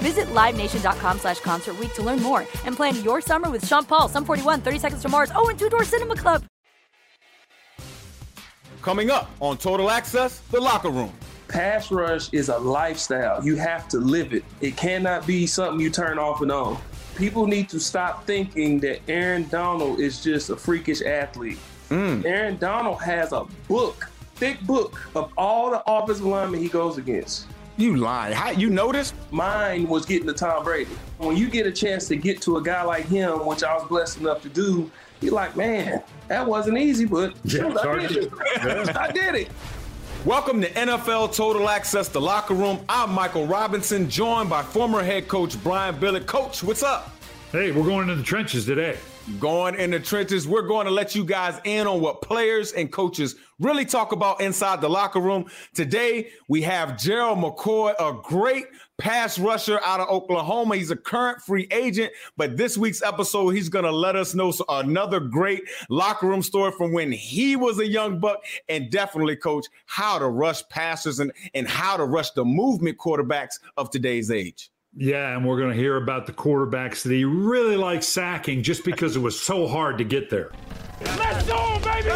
Visit LiveNation.com slash Concert Week to learn more and plan your summer with Sean Paul, Sum 41, 30 Seconds to Mars, oh, and Two Door Cinema Club. Coming up on Total Access, the locker room. Pass rush is a lifestyle. You have to live it. It cannot be something you turn off and on. People need to stop thinking that Aaron Donald is just a freakish athlete. Mm. Aaron Donald has a book, thick book of all the offensive linemen he goes against. You lying. How you noticed? Mine was getting to Tom Brady. When you get a chance to get to a guy like him, which I was blessed enough to do, you're like, man, that wasn't easy, but shoot, I did it. I did it. Welcome to NFL Total Access, the locker room. I'm Michael Robinson, joined by former head coach Brian Billick. Coach, what's up? Hey, we're going into the trenches today. Going in the trenches. We're going to let you guys in on what players and coaches really talk about inside the locker room. Today, we have Gerald McCoy, a great pass rusher out of Oklahoma. He's a current free agent, but this week's episode, he's going to let us know another great locker room story from when he was a young buck and definitely, coach, how to rush passers and, and how to rush the movement quarterbacks of today's age. Yeah, and we're going to hear about the quarterbacks that he really likes sacking just because it was so hard to get there. Let's go, baby!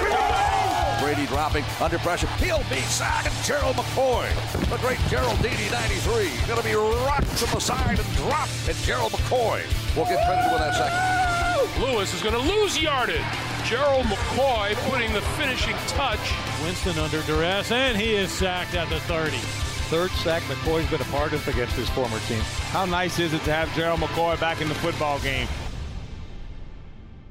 Brady dropping under pressure. He'll be sacked. Gerald McCoy, the great Gerald Geraldini 93, going to be rocked from the side and dropped. And Gerald McCoy will get credited with that sack. Lewis is going to lose yardage. Gerald McCoy putting the finishing touch. Winston under duress, and he is sacked at the 30. Third sack McCoy's been a part of against his former team. How nice is it to have Gerald McCoy back in the football game?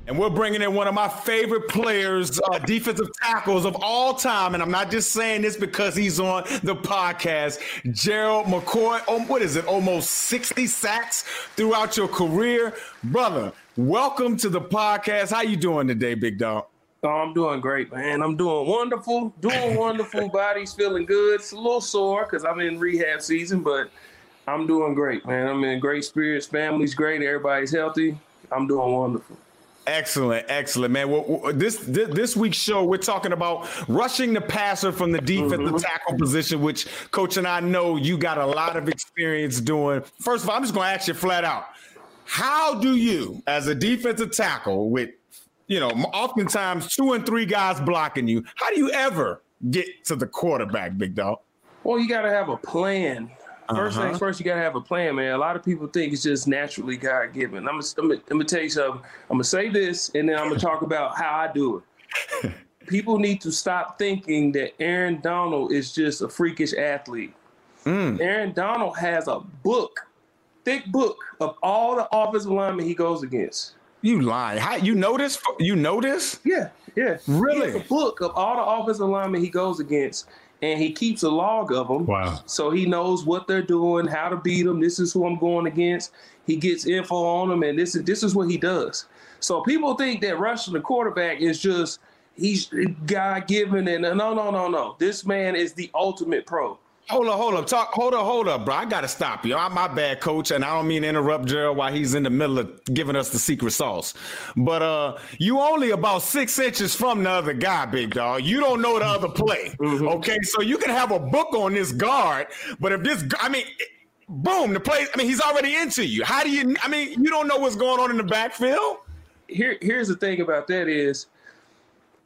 And we're bringing in one of my favorite players, uh, defensive tackles of all time. And I'm not just saying this because he's on the podcast. Gerald McCoy, oh, what is it, almost 60 sacks throughout your career? Brother, welcome to the podcast. How you doing today, big dog? Oh, I'm doing great, man. I'm doing wonderful, doing wonderful. Body's feeling good. It's a little sore because I'm in rehab season, but I'm doing great, man. I'm in great spirits. Family's great. Everybody's healthy. I'm doing wonderful. Excellent, excellent, man. Well, this, this, this week's show, we're talking about rushing the passer from the defensive mm-hmm. tackle position, which Coach and I know you got a lot of experience doing. First of all, I'm just going to ask you flat out: How do you, as a defensive tackle, with you know, oftentimes two and three guys blocking you, how do you ever get to the quarterback, big dog? Well, you got to have a plan. 1st uh-huh. things first, you gotta have a plan, man. A lot of people think it's just naturally God given. I'm gonna, tell you something. I'm gonna say this, and then I'm gonna talk about how I do it. people need to stop thinking that Aaron Donald is just a freakish athlete. Mm. Aaron Donald has a book, thick book of all the offensive linemen he goes against. You lying? How you know this? You know this? Yeah, yeah. Really? He has a book of all the offensive linemen he goes against, and he keeps a log of them. Wow. So he knows what they're doing, how to beat them. This is who I'm going against. He gets info on them, and this is this is what he does. So people think that rushing the quarterback is just he's God given, and no, no, no, no. This man is the ultimate pro. Hold up, hold up, talk, hold up, hold up, bro. I gotta stop you. I'm my bad, coach, and I don't mean to interrupt Gerald while he's in the middle of giving us the secret sauce. But uh, you only about six inches from the other guy, big dog. You don't know the other play. Mm-hmm. Okay, so you can have a book on this guard, but if this, I mean, boom, the play. I mean, he's already into you. How do you? I mean, you don't know what's going on in the backfield. Here, here's the thing about that is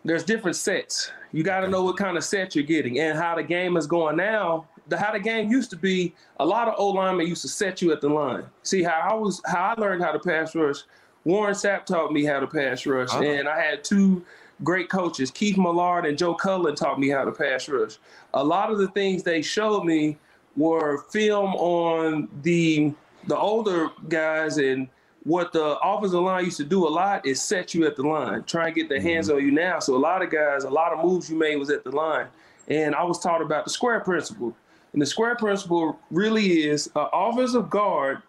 there's different sets. You got to know what kind of set you're getting and how the game is going now. The how the game used to be, a lot of O linemen used to set you at the line. See how I was, how I learned how to pass rush. Warren Sapp taught me how to pass rush, uh-huh. and I had two great coaches, Keith Millard and Joe Cullen, taught me how to pass rush. A lot of the things they showed me were film on the the older guys and what the offensive line used to do a lot is set you at the line, try and get their hands mm-hmm. on you now. So a lot of guys, a lot of moves you made was at the line. And I was taught about the square principle. And the square principle really is an offensive guard,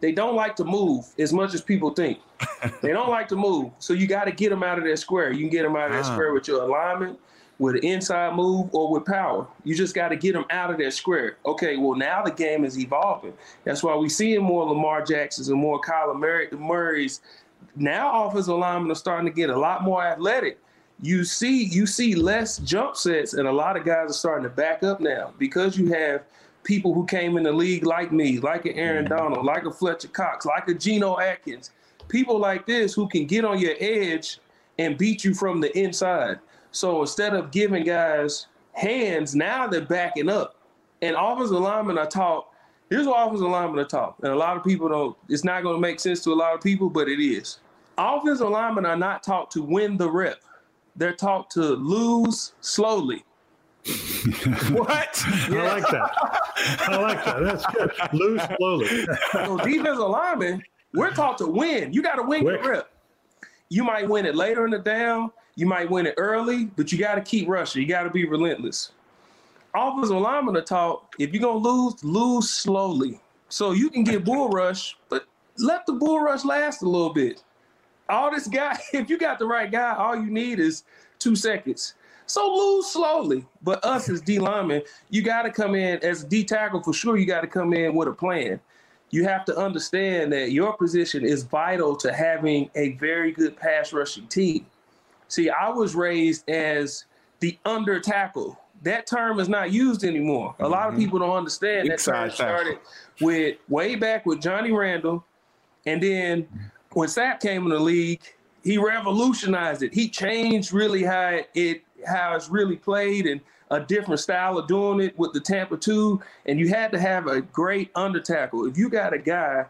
they don't like to move as much as people think. they don't like to move. So you got to get them out of that square. You can get them out of that ah. square with your alignment, with an inside move or with power. You just got to get them out of that square. Okay, well now the game is evolving. That's why we're seeing more Lamar Jacksons and more Kyler Murray, Murrays. Now offensive linemen are starting to get a lot more athletic. You see, you see less jump sets, and a lot of guys are starting to back up now because you have people who came in the league like me, like an Aaron mm-hmm. Donald, like a Fletcher Cox, like a Geno Atkins. People like this who can get on your edge and beat you from the inside. So instead of giving guys hands, now they're backing up. And offensive linemen are taught. Here's what offensive linemen are taught, and a lot of people don't. It's not going to make sense to a lot of people, but it is. Offensive linemen are not taught to win the rep. They're taught to lose slowly. what? Yeah. I like that. I like that. That's good. Lose slowly. so defensive linemen, we're taught to win. You got to win Quick. the rep. You might win it later in the down. You might win it early, but you got to keep rushing. You got to be relentless. Offensive linemen are taught if you're going to lose, lose slowly. So you can get bull rush, but let the bull rush last a little bit. All this guy, if you got the right guy, all you need is two seconds. So lose slowly. But us as D linemen, you got to come in as a D tackle for sure. You got to come in with a plan. You have to understand that your position is vital to having a very good pass rushing team. See, I was raised as the under tackle. That term is not used anymore. A lot of mm-hmm. people don't understand that term started with way back with Johnny Randle, and then when Sapp came in the league, he revolutionized it. He changed really how it how it's really played and a different style of doing it with the Tampa two. And you had to have a great under tackle. If you got a guy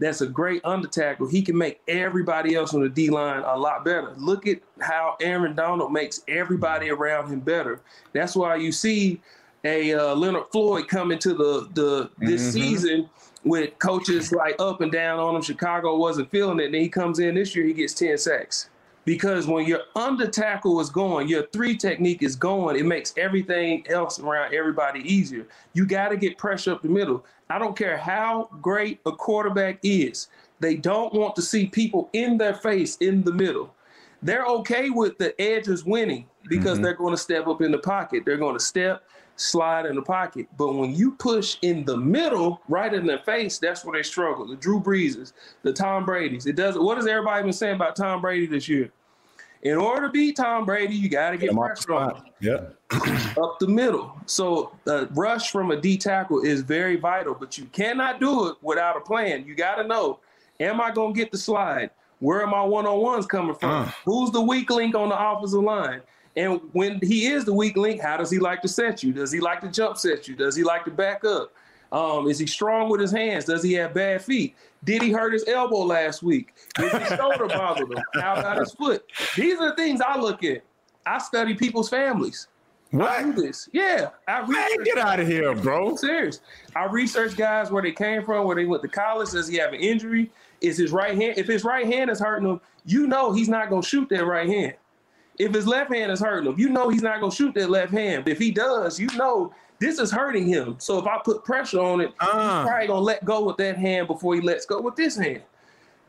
that's a great under tackle. He can make everybody else on the D line a lot better. Look at how Aaron Donald makes everybody around him better. That's why you see a uh, Leonard Floyd coming to the the this mm-hmm. season with coaches like up and down on him. Chicago wasn't feeling it. And then he comes in this year, he gets 10 sacks. Because when your under tackle is going, your three technique is going, it makes everything else around everybody easier. You got to get pressure up the middle. I don't care how great a quarterback is, they don't want to see people in their face in the middle. They're okay with the edges winning because mm-hmm. they're going to step up in the pocket. They're going to step, slide in the pocket. But when you push in the middle, right in their face, that's where they struggle. The Drew Breeses, the Tom Brady's. It does. What has everybody been saying about Tom Brady this year? In order to beat Tom Brady, you got to get pressure on him. Yep. up the middle. So a rush from a D tackle is very vital, but you cannot do it without a plan. You got to know, am I going to get the slide? Where are my one-on-ones coming from? Uh. Who's the weak link on the offensive line? And when he is the weak link, how does he like to set you? Does he like to jump set you? Does he like to back up? Um, is he strong with his hands? Does he have bad feet? Did he hurt his elbow last week? Is his shoulder bother him? How about his foot? These are the things I look at. I study people's families. What? I do this. Yeah. I Man, get out of here, bro. Serious. I research guys where they came from, where they went to college. Does he have an injury? Is his right hand? If his right hand is hurting him, you know he's not going to shoot that right hand. If his left hand is hurting him, you know he's not going to shoot that left hand. If he does, you know this is hurting him. So if I put pressure on it, uh. he's probably gonna let go with that hand before he lets go with this hand.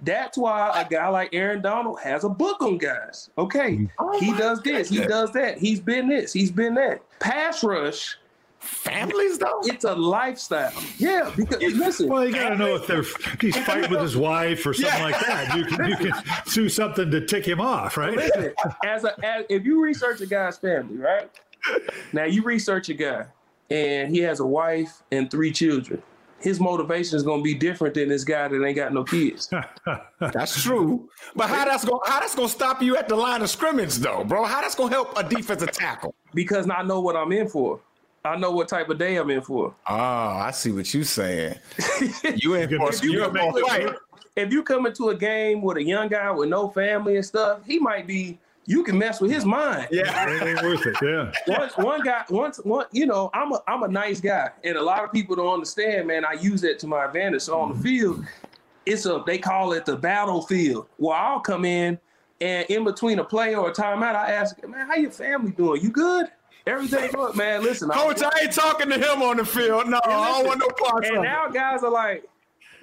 That's why a guy like Aaron Donald has a book on guys. Okay, oh he does this, he does that, he's been this, he's been that. Pass rush families though. It's a lifestyle. Yeah, because listen. Well, you got to know if they're he's fighting with his wife or something yeah. like that. You can you can do something to tick him off, right? Listen, as a as, if you research a guy's family, right? Now you research a guy, and he has a wife and three children. His motivation is going to be different than this guy that ain't got no kids. that's true. But how that's going how that's going to stop you at the line of scrimmage though, bro? How that's going to help a defensive tackle? Because I know what I'm in for. I know what type of day I'm in for. Oh, I see what you're saying. you in for if you, you in If you come into a game with a young guy with no family and stuff, he might be. You can mess with his mind. Yeah, it ain't worth it. Yeah. Once one guy, once one, you know, I'm a I'm a nice guy, and a lot of people don't understand. Man, I use that to my advantage. So on the mm-hmm. field, it's a they call it the battlefield. Where I'll come in, and in between a play or a timeout, I ask, man, how your family doing? You good? Everything look, man. Listen, coach, I, I ain't talking to him on the field. No, listen, I don't want no parts. And now guys are like,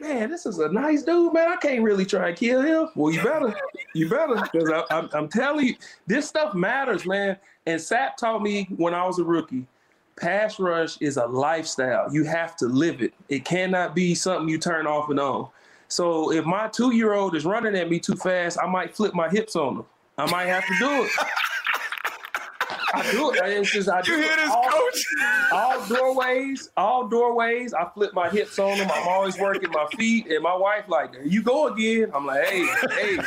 man, this is a nice dude, man. I can't really try to kill him. Well, you better, you better, because I'm, I'm telling you, this stuff matters, man. And Sapp taught me when I was a rookie. Pass rush is a lifestyle. You have to live it. It cannot be something you turn off and on. So if my two year old is running at me too fast, I might flip my hips on them. I might have to do it. I do it. It's just I do you hear this, all, coach? All doorways, all doorways. I flip my hips on them. I'm always working my feet, and my wife like, "There you go again." I'm like, "Hey, hey."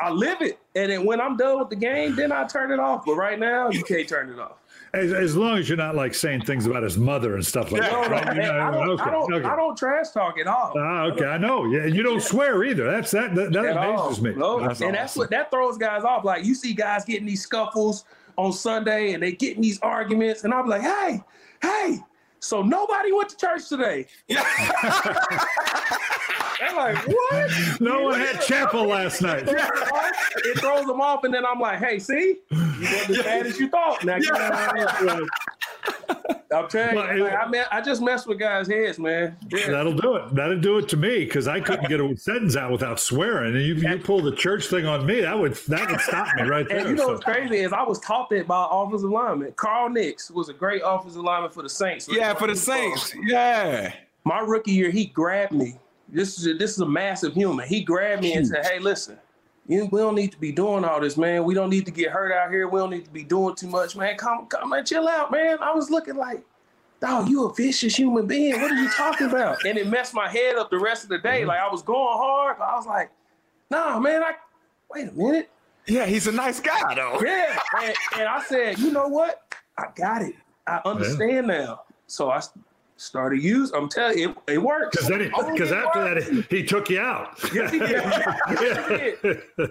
I live it, and then when I'm done with the game, then I turn it off. But right now, you can't turn it off. As, as long as you're not like saying things about his mother and stuff like that. No, right? I, don't, okay, I, don't, okay. I don't trash talk at all. Ah, okay, I know. Yeah, you don't swear either. That's that. That, that amazes all. me. No, that's and awesome. that's what that throws guys off. Like you see guys getting these scuffles on Sunday and they get in these arguments, and I'm like, hey, hey, so nobody went to church today. They're like, what? No one had chapel last night. it throws them off, and then I'm like, hey, see, you weren't as bad as you thought. Now, yeah. I'm telling well, you, I, mean, I just mess with guys' heads, man. Yeah. That'll do it. That'll do it to me because I couldn't get a sentence out without swearing. And you, you pull the church thing on me, that would that would stop me right there. And you know so. what's crazy is I was taught that by offensive lineman. Carl Nicks was a great offensive lineman for the Saints. Yeah, for the Saints. Yeah. My rookie year, he grabbed me. This is a, this is a massive human. He grabbed me and said, "Hey, listen." We don't need to be doing all this, man. We don't need to get hurt out here. We don't need to be doing too much, man. Come, come and chill out, man. I was looking like, dog, you a vicious human being. What are you talking about? And it messed my head up the rest of the day. Mm-hmm. Like I was going hard, but I was like, nah, man. I wait a minute. Yeah, he's a nice guy, though. Yeah, and, and I said, you know what? I got it. I understand yeah. now. So I started use. I'm telling you, it, it works. Because then, because oh, after works. that, he took you out. Yes, he did. he did.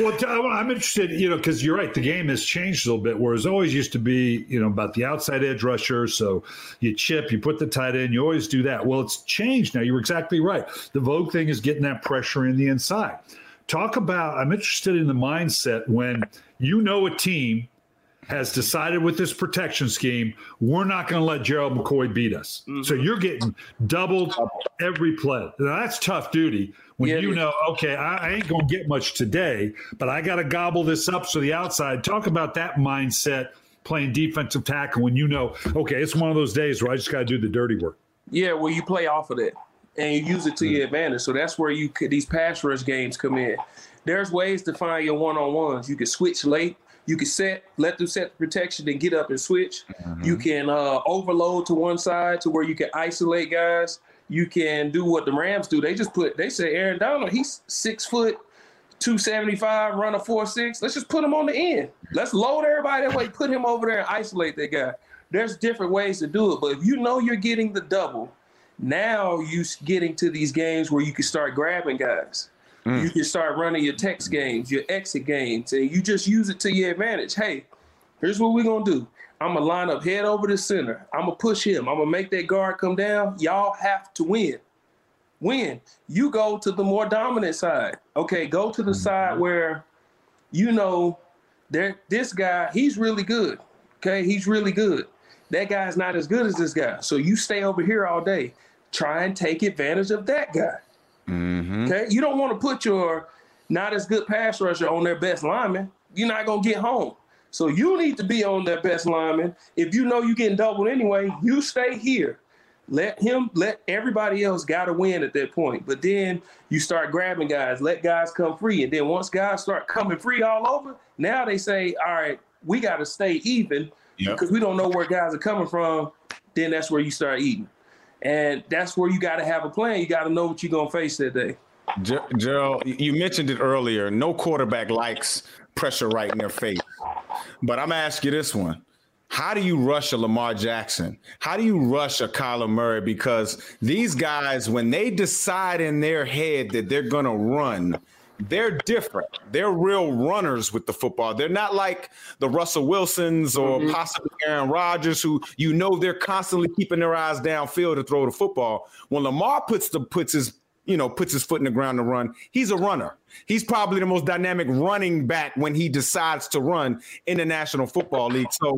well, I'm interested, you know, because you're right. The game has changed a little bit. Whereas always used to be, you know, about the outside edge rusher. So you chip, you put the tight end, you always do that. Well, it's changed now. You're exactly right. The Vogue thing is getting that pressure in the inside. Talk about. I'm interested in the mindset when you know a team has decided with this protection scheme, we're not going to let Gerald McCoy beat us. Mm-hmm. So you're getting doubled every play. Now, that's tough duty when yeah, you know, okay, I, I ain't going to get much today, but I got to gobble this up to the outside. Talk about that mindset playing defensive tackle when you know, okay, it's one of those days where I just got to do the dirty work. Yeah, well, you play off of that and you use it to your mm-hmm. advantage. So that's where you could, these pass rush games come in. There's ways to find your one on ones. You can switch late you can set, let them set the protection and get up and switch. Mm-hmm. You can uh, overload to one side to where you can isolate guys. You can do what the Rams do. They just put, they say Aaron Donald, he's six foot, 275, run a 4 6. Let's just put him on the end. Let's load everybody that way, put him over there and isolate that guy. There's different ways to do it. But if you know you're getting the double, now you're getting to these games where you can start grabbing guys. Mm. You can start running your text games, your exit games, and you just use it to your advantage. Hey, here's what we're gonna do. I'm gonna line up head over the center. I'm gonna push him. I'm gonna make that guard come down. Y'all have to win. Win. You go to the more dominant side. Okay, go to the mm-hmm. side where you know there this guy, he's really good. Okay, he's really good. That guy's not as good as this guy. So you stay over here all day. Try and take advantage of that guy. Mm-hmm. Okay, you don't want to put your not as good pass rusher on their best lineman. You're not gonna get home. So you need to be on that best lineman. If you know you're getting doubled anyway, you stay here. Let him, let everybody else got to win at that point. But then you start grabbing guys, let guys come free. And then once guys start coming free all over, now they say, all right, we got to stay even yep. because we don't know where guys are coming from. Then that's where you start eating. And that's where you got to have a plan. You got to know what you're going to face that day. Gerald, you mentioned it earlier. No quarterback likes pressure right in their face. But I'm going to ask you this one. How do you rush a Lamar Jackson? How do you rush a Kyler Murray? Because these guys, when they decide in their head that they're going to run, they're different. They're real runners with the football. They're not like the Russell Wilsons or mm-hmm. possibly Aaron Rodgers, who you know they're constantly keeping their eyes downfield to throw the football. When Lamar puts the puts his you know, puts his foot in the ground to run. He's a runner. He's probably the most dynamic running back when he decides to run in the National Football League. So,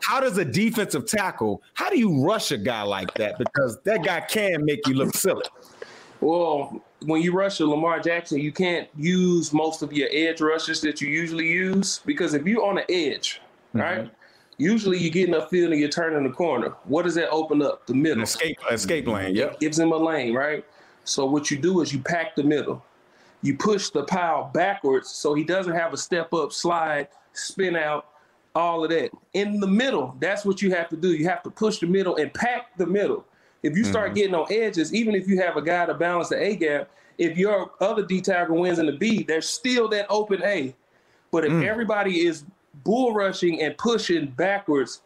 how does a defensive tackle, how do you rush a guy like that? Because that guy can make you look silly. Well, when you rush a Lamar Jackson, you can't use most of your edge rushes that you usually use because if you're on the edge, mm-hmm. right? Usually you get enough field and you're turning the corner. What does that open up? The middle. An escape escape lane, yeah. Gives him a lane, right? So what you do is you pack the middle. You push the pile backwards so he doesn't have a step up, slide, spin out, all of that. In the middle, that's what you have to do. You have to push the middle and pack the middle. If you start mm-hmm. getting on edges, even if you have a guy to balance the A gap, if your other D tackle wins in the B, there's still that open A. But if mm. everybody is bull rushing and pushing backwards,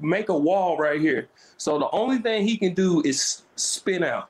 make a wall right here. So the only thing he can do is spin out.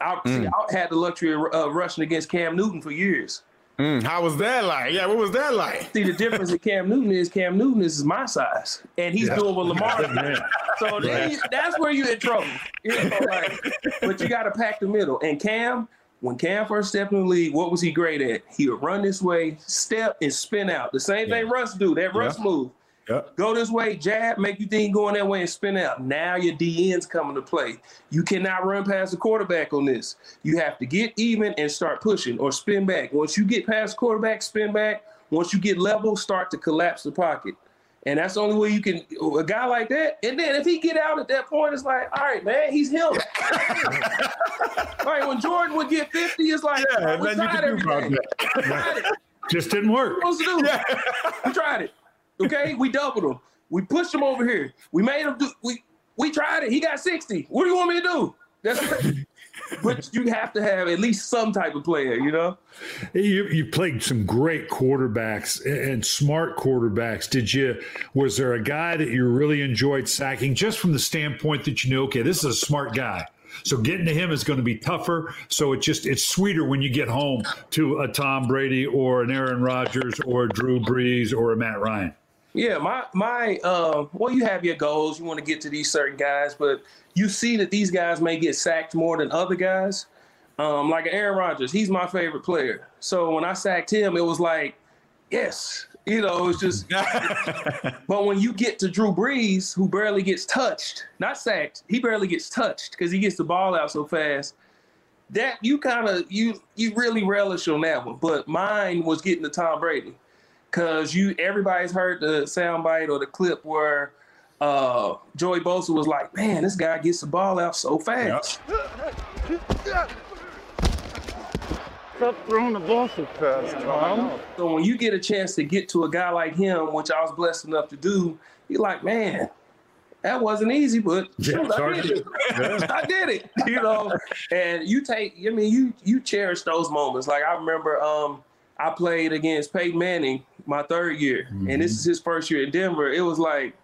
I, mm. see, I had the luxury of uh, rushing against Cam Newton for years. Mm, how was that like? Yeah, what was that like? See, the difference in Cam Newton is Cam Newton is my size, and he's yeah. doing what Lamar So right. that's where you're in trouble. You know, like, but you got to pack the middle. And Cam, when Cam first stepped in the league, what was he great at? He would run this way, step, and spin out. The same yeah. thing Russ do. That Russ yeah. move. Yep. Go this way, jab, make you think going that way and spin out. Now your DN's coming to play. You cannot run past the quarterback on this. You have to get even and start pushing or spin back. Once you get past quarterback, spin back. Once you get level, start to collapse the pocket. And that's the only way you can a guy like that. And then if he get out at that point, it's like, all right, man, he's him. all right, when Jordan would get 50, it's like, yeah, we tried everything. Just didn't work. What supposed to do? Yeah. we tried it. Okay, we doubled him. We pushed him over here. We made him do. We we tried it. He got sixty. What do you want me to do? That's. but you have to have at least some type of player, you know. You you played some great quarterbacks and smart quarterbacks. Did you? Was there a guy that you really enjoyed sacking, just from the standpoint that you know, okay, this is a smart guy. So getting to him is going to be tougher. So it just it's sweeter when you get home to a Tom Brady or an Aaron Rodgers or a Drew Brees or a Matt Ryan. Yeah, my my uh, well, you have your goals. You want to get to these certain guys, but you see that these guys may get sacked more than other guys. Um, like Aaron Rodgers, he's my favorite player. So when I sacked him, it was like, yes, you know, it's just. but when you get to Drew Brees, who barely gets touched, not sacked, he barely gets touched because he gets the ball out so fast. That you kind of you you really relish on that one. But mine was getting to Tom Brady because you everybody's heard the soundbite or the clip where uh, Joey Bosa was like, "Man, this guy gets the ball out so fast." Yep. Stop throwing the ball so fast, Tom. So when you get a chance to get to a guy like him, which I was blessed enough to do, you're like, man, that wasn't easy, but yeah, I did it. I did it. You know, and you take. I mean, you you cherish those moments. Like I remember, um, I played against Peyton Manning my third year, mm-hmm. and this mm-hmm. is his first year in Denver. It was like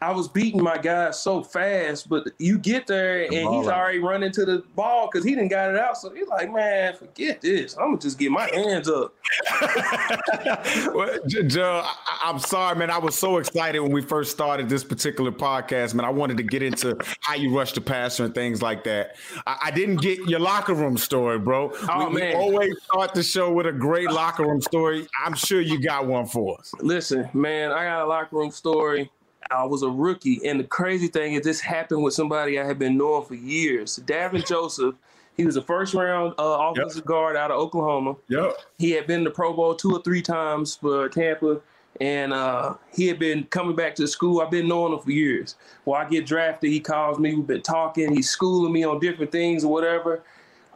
I was beating my guy so fast, but you get there and he's already running to the ball because he didn't got it out. So he's like, man, forget this. I'm gonna just get my hands up. well, Joe, I- am sorry, man. I was so excited when we first started this particular podcast, man. I wanted to get into how you rush the passer and things like that. I, I didn't get your locker room story, bro. Oh, we, man. we always start the show with a great locker room story. I'm sure you got one for us. Listen, man, I got a locker room story I was a rookie, and the crazy thing is, this happened with somebody I had been knowing for years. Davin Joseph, he was a first round uh, offensive yep. guard out of Oklahoma. Yep. He had been to Pro Bowl two or three times for Tampa. and uh, he had been coming back to school. I've been knowing him for years. Well, I get drafted, he calls me. We've been talking. He's schooling me on different things or whatever.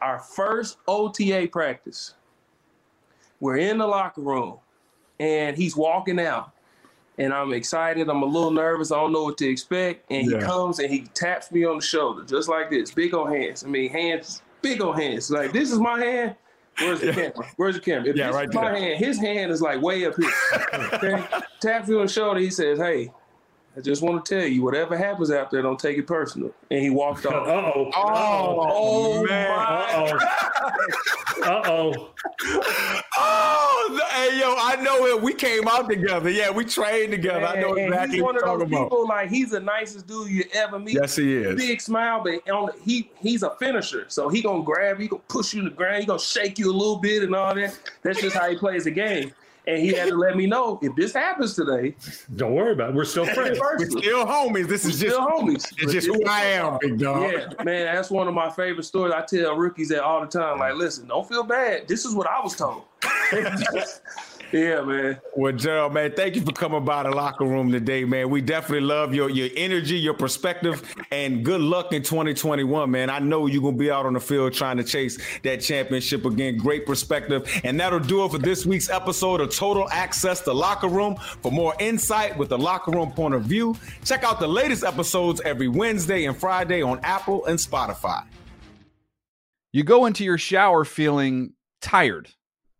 Our first OTA practice, we're in the locker room, and he's walking out. And I'm excited. I'm a little nervous. I don't know what to expect. And he comes and he taps me on the shoulder, just like this, big old hands. I mean, hands, big old hands. Like this is my hand. Where's the camera? Where's the camera? If Yeah, right my there. hand, his hand is like way up here. Okay? Taps me on the shoulder. He says, "Hey, I just want to tell you, whatever happens out there, don't take it personal." And he walked off. Uh-oh. Oh, oh, oh man. my! Uh-oh. Oh, the- hey, yo, I know it. We came out together. Yeah, we trained together. I know exactly he's what one you're of those talking about. people. Like he's the nicest dude you ever meet. Yes, he is. Big smile, but on he he's a finisher. So he gonna grab you, he gonna push you to the ground, he gonna shake you a little bit and all that. That's just how he plays the game. And he had to let me know if this happens today, Don't worry about it. We're still friends. We're still homies. This is We're just still homies. It's just who I am, big dog. Yeah, man, that's one of my favorite stories. I tell rookies that all the time. Like, listen, don't feel bad. This is what I was told. yeah, man. Well, Gerald, man, thank you for coming by the locker room today, man. We definitely love your your energy, your perspective, and good luck in 2021, man. I know you're gonna be out on the field trying to chase that championship again. Great perspective, and that'll do it for this week's episode of Total Access to Locker Room. For more insight with the locker room point of view, check out the latest episodes every Wednesday and Friday on Apple and Spotify. You go into your shower feeling tired,